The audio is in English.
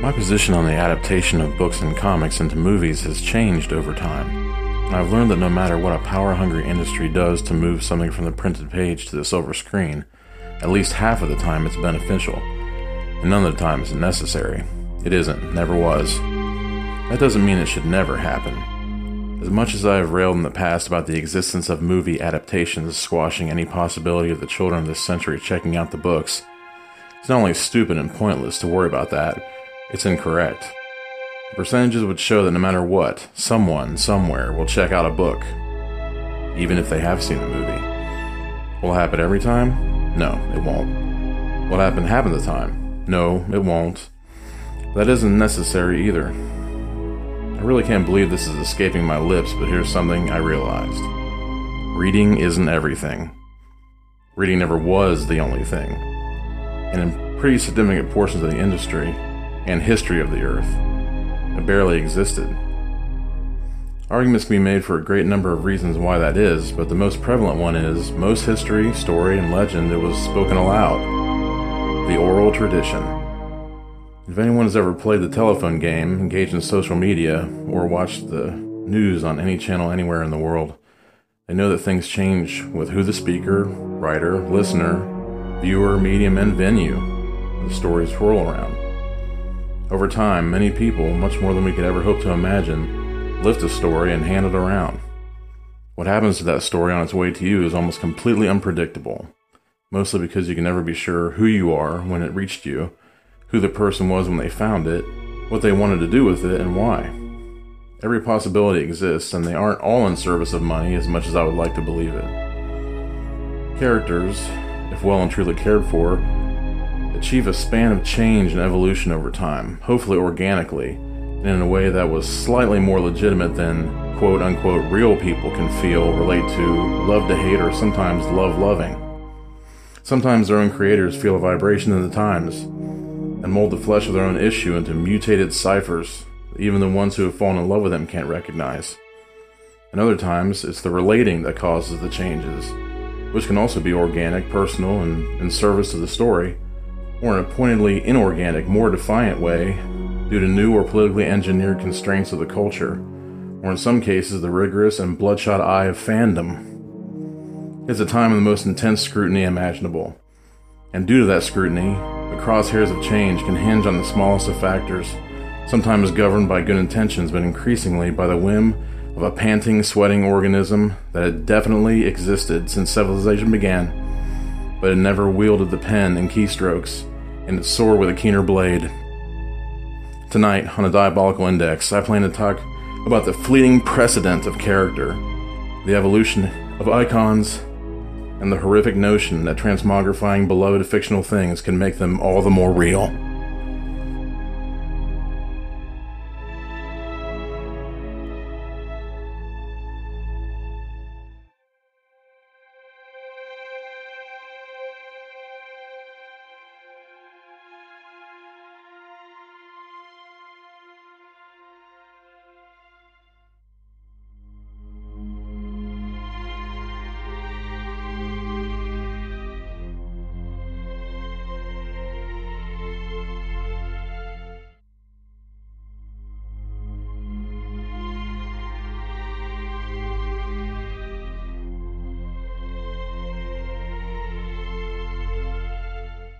My position on the adaptation of books and comics into movies has changed over time. I've learned that no matter what a power hungry industry does to move something from the printed page to the silver screen, at least half of the time it's beneficial, and none of the time is necessary. It isn't, never was. That doesn't mean it should never happen. As much as I have railed in the past about the existence of movie adaptations squashing any possibility of the children of this century checking out the books, it's not only stupid and pointless to worry about that, it's incorrect. The percentages would show that no matter what, someone, somewhere, will check out a book, even if they have seen the movie. Will it happen every time? No, it won't. Will happen half of the time? No, it won't. That isn't necessary either. I really can't believe this is escaping my lips, but here's something I realized. Reading isn't everything. Reading never was the only thing. And in pretty significant portions of the industry and history of the earth, it barely existed. Arguments can be made for a great number of reasons why that is, but the most prevalent one is most history, story, and legend that was spoken aloud. The oral tradition. If anyone has ever played the telephone game, engaged in social media, or watched the news on any channel anywhere in the world, they know that things change with who the speaker, writer, listener, viewer, medium, and venue the stories swirl around. Over time, many people, much more than we could ever hope to imagine, lift a story and hand it around. What happens to that story on its way to you is almost completely unpredictable, mostly because you can never be sure who you are when it reached you, who the person was when they found it, what they wanted to do with it, and why. Every possibility exists, and they aren't all in service of money as much as I would like to believe it. Characters, if well and truly cared for, achieve a span of change and evolution over time, hopefully organically, and in a way that was slightly more legitimate than quote unquote real people can feel, relate to, love to hate, or sometimes love loving. Sometimes their own creators feel a vibration in the times and mold the flesh of their own issue into mutated ciphers that even the ones who have fallen in love with them can't recognize. And other times, it's the relating that causes the changes, which can also be organic, personal, and in service to the story or in a pointedly inorganic, more defiant way due to new or politically engineered constraints of the culture, or in some cases the rigorous and bloodshot eye of fandom. It's a time of the most intense scrutiny imaginable, and due to that scrutiny, the crosshairs of change can hinge on the smallest of factors, sometimes governed by good intentions, but increasingly by the whim of a panting, sweating organism that had definitely existed since civilization began, but it never wielded the pen and keystrokes and its sword with a keener blade. Tonight, on a Diabolical Index, I plan to talk about the fleeting precedent of character, the evolution of icons, and the horrific notion that transmogrifying beloved fictional things can make them all the more real.